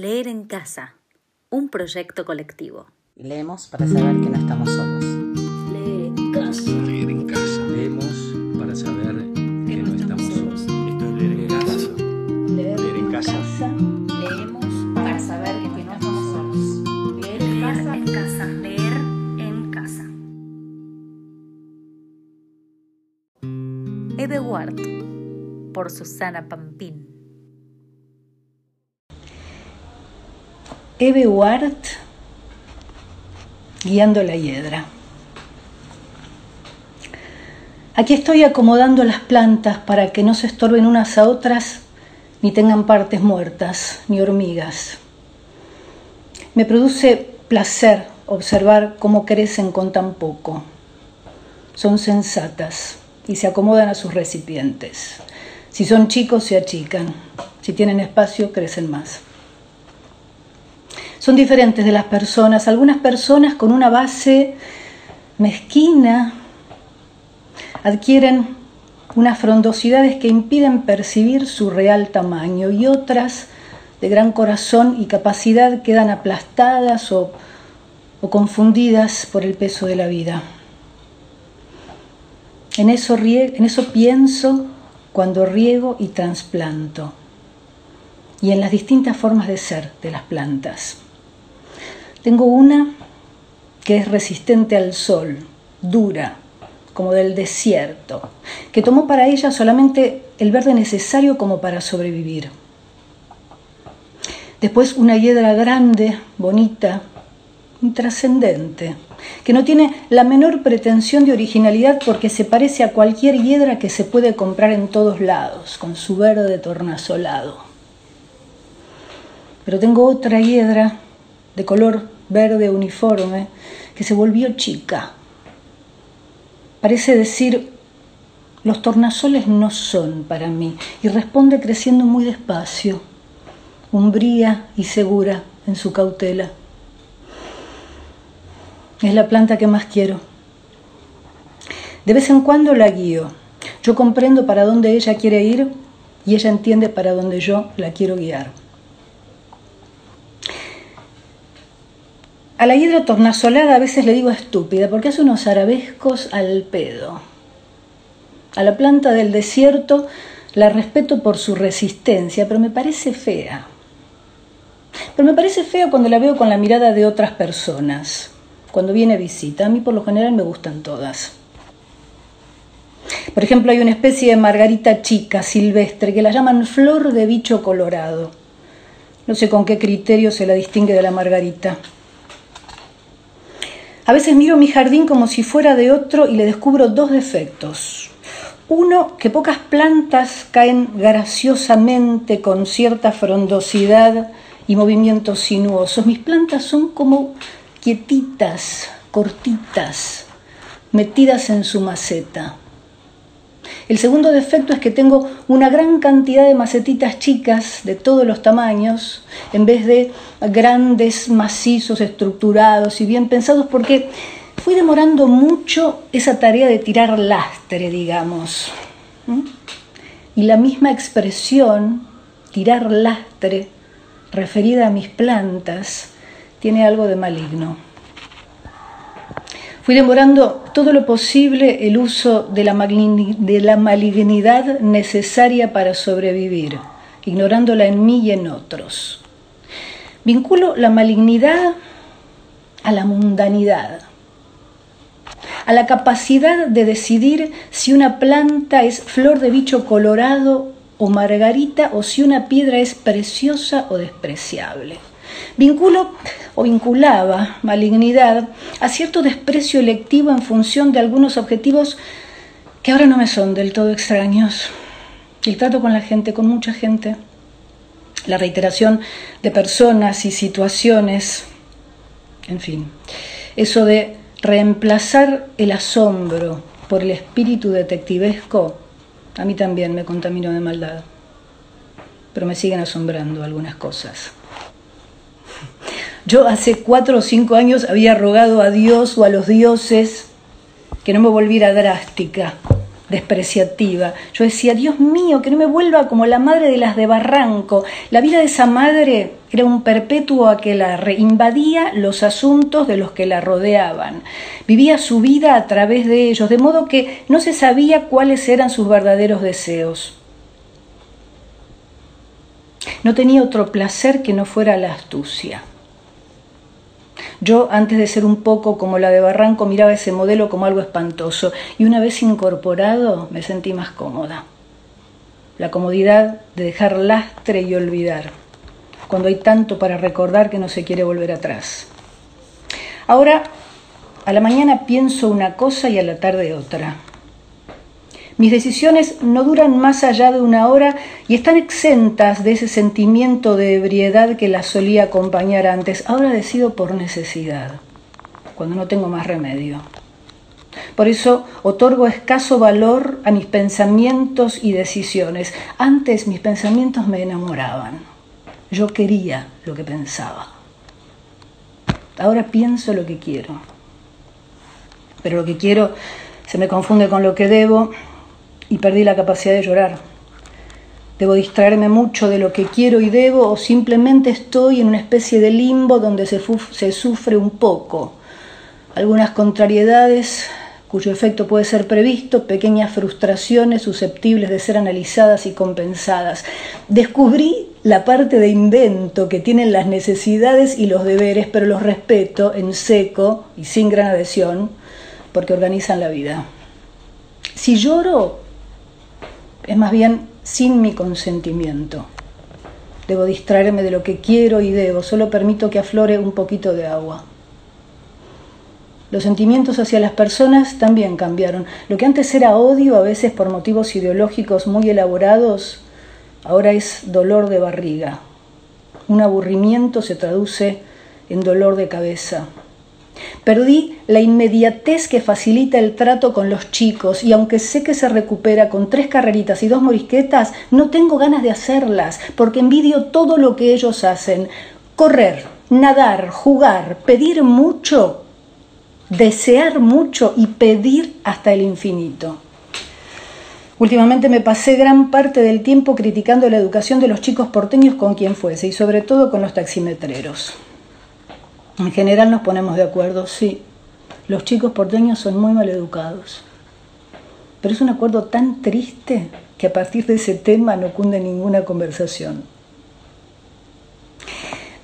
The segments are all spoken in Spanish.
Leer en casa, un proyecto colectivo. Leemos para saber que no estamos solos. Leer en casa. Leer en casa. Leemos para saber que no estamos solos. Esto es leer en casa. Leer en casa. Leemos para saber que no estamos solos. Leer en casa. en casa. Leer en casa. Eve Ward, por Susana Pampín. Eve Ward guiando la hiedra. Aquí estoy acomodando las plantas para que no se estorben unas a otras ni tengan partes muertas ni hormigas. Me produce placer observar cómo crecen con tan poco. Son sensatas y se acomodan a sus recipientes. Si son chicos, se achican. Si tienen espacio, crecen más son diferentes de las personas. Algunas personas con una base mezquina adquieren unas frondosidades que impiden percibir su real tamaño y otras de gran corazón y capacidad quedan aplastadas o, o confundidas por el peso de la vida. En eso, en eso pienso cuando riego y trasplanto y en las distintas formas de ser de las plantas. Tengo una que es resistente al sol, dura, como del desierto, que tomó para ella solamente el verde necesario como para sobrevivir. Después una hiedra grande, bonita, intrascendente, que no tiene la menor pretensión de originalidad porque se parece a cualquier hiedra que se puede comprar en todos lados, con su verde tornasolado. Pero tengo otra hiedra de color verde uniforme que se volvió chica. Parece decir, los tornasoles no son para mí y responde creciendo muy despacio, umbría y segura en su cautela. Es la planta que más quiero. De vez en cuando la guío. Yo comprendo para dónde ella quiere ir y ella entiende para dónde yo la quiero guiar. A la hiedra tornasolada a veces le digo estúpida porque hace unos arabescos al pedo. A la planta del desierto la respeto por su resistencia, pero me parece fea. Pero me parece fea cuando la veo con la mirada de otras personas, cuando viene visita. A mí por lo general me gustan todas. Por ejemplo, hay una especie de margarita chica, silvestre, que la llaman flor de bicho colorado. No sé con qué criterio se la distingue de la margarita. A veces miro mi jardín como si fuera de otro y le descubro dos defectos. Uno, que pocas plantas caen graciosamente con cierta frondosidad y movimientos sinuosos. Mis plantas son como quietitas, cortitas, metidas en su maceta. El segundo defecto es que tengo una gran cantidad de macetitas chicas de todos los tamaños, en vez de grandes, macizos, estructurados y bien pensados, porque fui demorando mucho esa tarea de tirar lastre, digamos. Y la misma expresión, tirar lastre, referida a mis plantas, tiene algo de maligno. Fui demorando todo lo posible el uso de la, malignidad necesaria para sobrevivir, ignorándola en mí y en otros. Vinculo la malignidad a la mundanidad, a la capacidad de decidir si una planta es flor de bicho colorado o margarita o si una piedra es preciosa o despreciable. Vinculo o vinculaba malignidad a cierto desprecio electivo en función de algunos objetivos que ahora no me son del todo extraños. El trato con la gente, con mucha gente, la reiteración de personas y situaciones, en fin, eso de reemplazar el asombro por el espíritu detectivesco, a mí también me contaminó de maldad, pero me siguen asombrando algunas cosas. Yo hace cuatro o cinco años había rogado a Dios o a los dioses que no me volviera drástica, despreciativa. Yo decía, Dios mío, que no me vuelva como la madre de las de Barranco. La vida de esa madre Era un perpetuo aquelarre, invadía los asuntos de los que la rodeaban, vivía su vida a través de ellos, de modo que no se sabía cuáles eran sus verdaderos deseos. No tenía otro placer que no fuera la astucia. Yo, antes de ser un poco como la de Barranco, miraba ese modelo como algo espantoso y una vez incorporado me sentí más cómoda. La comodidad de dejar lastre y olvidar, cuando hay tanto para recordar que no se quiere volver atrás. Ahora, a la mañana pienso una cosa y a la tarde otra. Mis decisiones no duran más allá de una hora y están exentas de ese sentimiento de ebriedad que las solía acompañar antes. Ahora decido por necesidad, cuando no tengo más remedio. Por eso otorgo escaso valor a mis pensamientos y decisiones. Antes mis pensamientos me enamoraban. Yo quería lo que pensaba. Ahora pienso lo que quiero. Pero lo que quiero se me confunde con lo que debo y perdí la capacidad de llorar. Debo distraerme mucho de lo que quiero y debo o simplemente estoy en una especie de limbo donde se, se sufre un poco. Algunas contrariedades cuyo efecto puede ser previsto, pequeñas frustraciones susceptibles de ser analizadas y compensadas. Descubrí la parte de invento que tienen las necesidades y los deberes, pero los respeto en seco y sin gran adhesión, porque organizan la vida. Si lloro, es más bien sin mi consentimiento. Debo distraerme de lo que quiero y debo, solo permito que aflore un poquito de agua. Los sentimientos hacia las personas también cambiaron. Lo que antes era odio, a veces por motivos ideológicos muy elaborados, ahora es dolor de barriga. Un aburrimiento se traduce en dolor de cabeza. Perdí la inmediatez que facilita el trato con los chicos y aunque sé que se recupera con tres carreritas y dos morisquetas, no tengo ganas de hacerlas porque envidio todo lo que ellos hacen. Correr, nadar, jugar, pedir mucho, desear mucho y pedir hasta el infinito. Últimamente me pasé gran parte del tiempo criticando la educación de los chicos porteños con quien fuese y sobre todo con los taximetreros. En general nos ponemos de acuerdo, sí, los chicos porteños son muy mal educados. Pero es un acuerdo tan triste que a partir de ese tema no cunde ninguna conversación.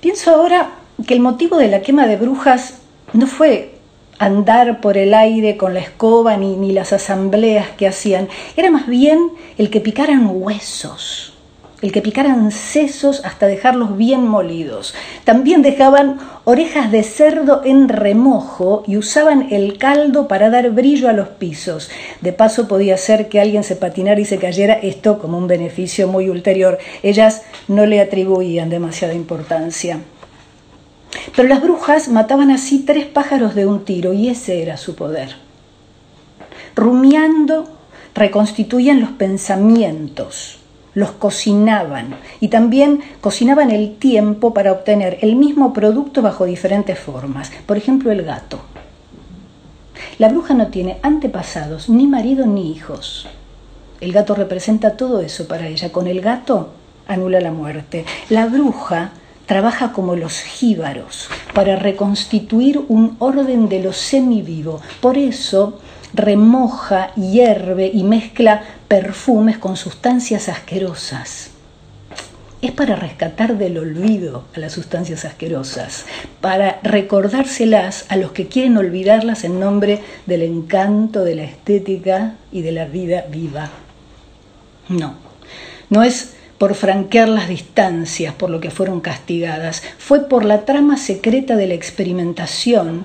Pienso ahora que el motivo de la quema de brujas no fue andar por el aire con la escoba ni, ni las asambleas que hacían, era más bien el que picaran huesos el que picaran sesos hasta dejarlos bien molidos. También dejaban orejas de cerdo en remojo y usaban el caldo para dar brillo a los pisos. De paso podía ser que alguien se patinara y se cayera, esto como un beneficio muy ulterior. Ellas no le atribuían demasiada importancia. Pero las brujas mataban así tres pájaros de un tiro y ese era su poder. Rumiando, reconstituían los pensamientos los cocinaban y también cocinaban el tiempo para obtener el mismo producto bajo diferentes formas. Por ejemplo, el gato. La bruja no tiene antepasados, ni marido ni hijos. El gato representa todo eso para ella. Con el gato anula la muerte. La bruja trabaja como los jíbaros para reconstituir un orden de lo semivivo. Por eso remoja, hierve y mezcla perfumes con sustancias asquerosas. Es para rescatar del olvido a las sustancias asquerosas, para recordárselas a los que quieren olvidarlas en nombre del encanto, de la estética y de la vida viva. No, no es por franquear las distancias por lo que fueron castigadas, fue por la trama secreta de la experimentación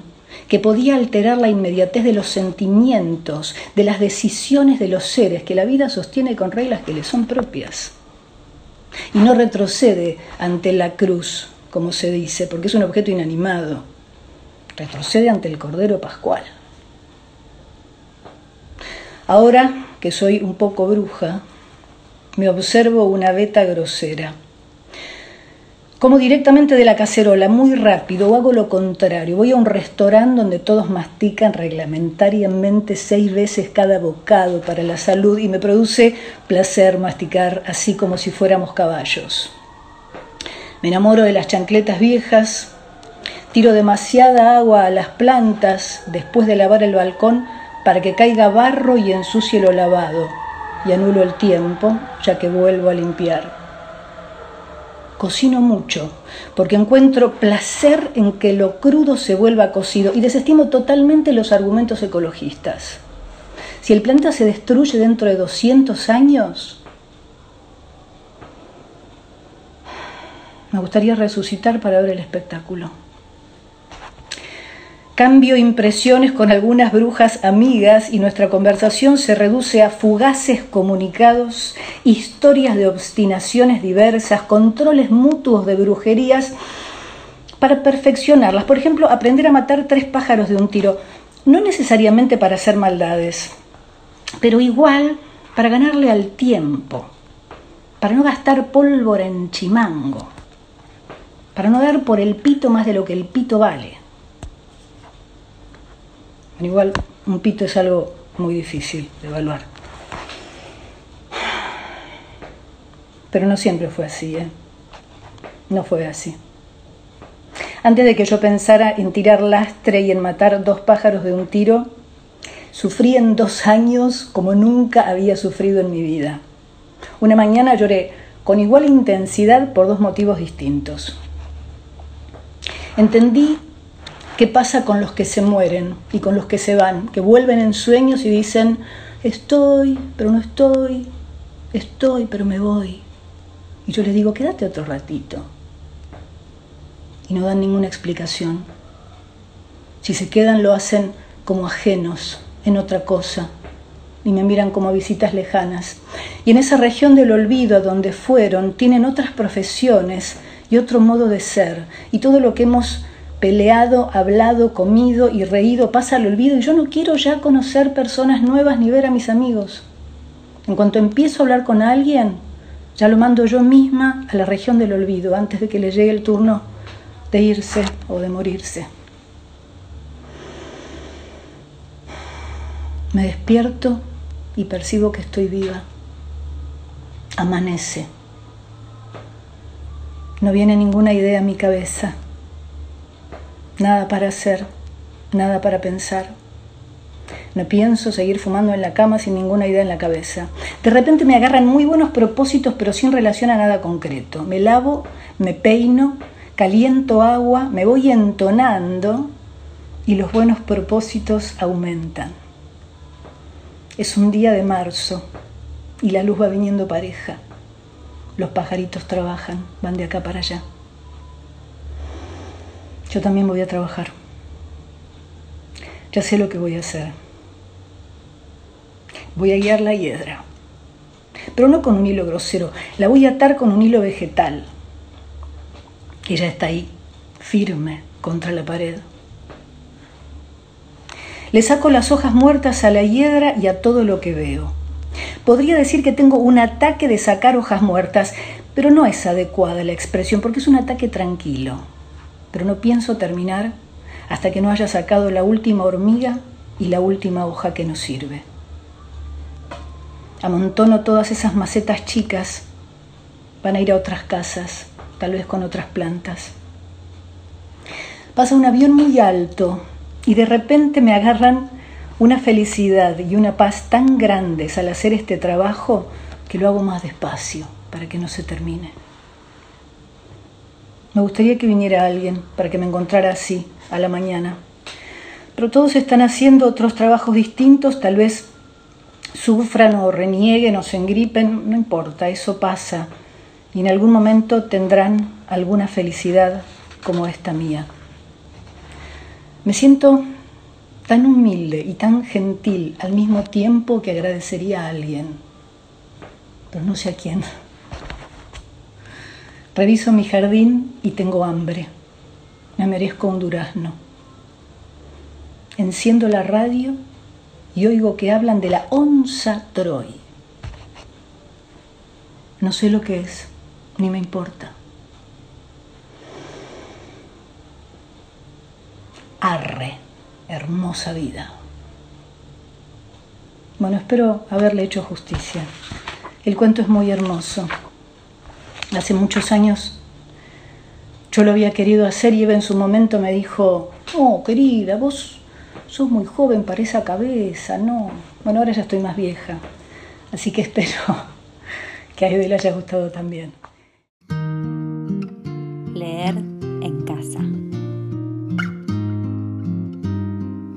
que podía alterar la inmediatez de los sentimientos, de las decisiones de los seres, que la vida sostiene con reglas que le son propias. Y no retrocede ante la cruz, como se dice, porque es un objeto inanimado. Retrocede ante el Cordero Pascual. Ahora que soy un poco bruja, me observo una beta grosera como directamente de la cacerola, muy rápido, o hago lo contrario. Voy a un restaurante donde todos mastican reglamentariamente seis veces cada bocado para la salud y me produce placer masticar así como si fuéramos caballos. Me enamoro de las chancletas viejas, tiro demasiada agua a las plantas después de lavar el balcón para que caiga barro y ensucie lo lavado y anulo el tiempo ya que vuelvo a limpiar. Cocino mucho porque encuentro placer en que lo crudo se vuelva cocido y desestimo totalmente los argumentos ecologistas. Si el planeta se destruye dentro de 200 años, me gustaría resucitar para ver el espectáculo. Cambio impresiones con algunas brujas amigas y nuestra conversación se reduce a fugaces comunicados, historias de obstinaciones diversas, controles mutuos de brujerías para perfeccionarlas. Por ejemplo, aprender a matar tres pájaros de un tiro, no necesariamente para hacer maldades, pero igual para ganarle al tiempo, para no gastar pólvora en chimango, para no dar por el pito más de lo que el pito vale Igual un pito es algo muy difícil de evaluar. Pero no siempre fue así, ¿eh? No fue así. Antes de que yo pensara en tirar lastre y en matar dos pájaros de un tiro, sufrí en dos años como nunca había sufrido en mi vida. Una mañana lloré con igual intensidad por dos motivos distintos. Entendí ¿Qué pasa con los que se mueren y con los que se van? Que vuelven en sueños y dicen, estoy, pero no estoy, estoy, pero me voy. Y yo les digo, quédate otro ratito. Y no dan ninguna explicación. Si se quedan lo hacen como ajenos en otra cosa y me miran como visitas lejanas. Y en esa región del olvido a donde fueron tienen otras profesiones y otro modo de ser y todo lo que hemos peleado, hablado, comido y reído pasa al olvido y yo no quiero ya conocer personas nuevas ni ver a mis amigos. En cuanto empiezo a hablar con alguien, ya lo mando yo misma a la región del olvido antes de que le llegue el turno de irse o de morirse. Me despierto y percibo que estoy viva. Amanece. No viene ninguna idea a mi cabeza nada para hacer, nada para pensar. No pienso seguir fumando en la cama sin ninguna idea en la cabeza. De repente me agarran muy buenos propósitos pero sin relación a nada concreto. Me lavo, me peino, caliento agua, me voy entonando y los buenos propósitos aumentan. Es un día de marzo y la luz va viniendo pareja. Los pajaritos trabajan, van de acá para allá. Yo también voy a trabajar. Ya sé lo que voy a hacer. Voy a guiar la hiedra, pero no con un hilo grosero, la voy a atar con un hilo vegetal. Ella está ahí, firme contra la pared. Le saco las hojas muertas a la hiedra y a todo lo que veo. Podría decir que tengo un ataque de sacar hojas muertas, pero no es adecuada la expresión porque es un ataque tranquilo pero no pienso terminar hasta que no haya sacado la última hormiga y la última hoja que nos sirve. Amontono todas esas macetas chicas, van a ir a otras casas, tal vez con otras plantas. Pasa un avión muy alto y de repente me agarran una felicidad y una paz tan grandes al hacer este trabajo que lo hago más despacio para que no se termine. Me gustaría que viniera alguien para que me encontrara así, a la mañana. Pero todos están haciendo otros trabajos distintos, tal vez sufran o renieguen o se engripen, no importa, eso pasa. Y en algún momento tendrán alguna felicidad como esta mía. Me siento tan humilde y tan gentil al mismo tiempo que agradecería a alguien, pero no sé a quién. Reviso mi jardín y tengo hambre. Me merezco un durazno. Enciendo la radio y oigo que hablan de la onza Troy. No sé lo que es, ni me importa. Arre, hermosa vida. Bueno, espero haberle hecho justicia. El cuento es muy hermoso. Hace muchos años Yo lo había querido hacer y Eva en su momento me dijo, oh, querida, vos sos muy joven para esa cabeza, no. Bueno, ahora ya estoy más vieja, así que espero que a Eva le haya gustado también. Leer en casa.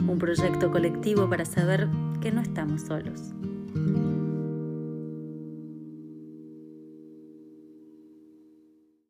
Un proyecto colectivo para saber que no estamos solos.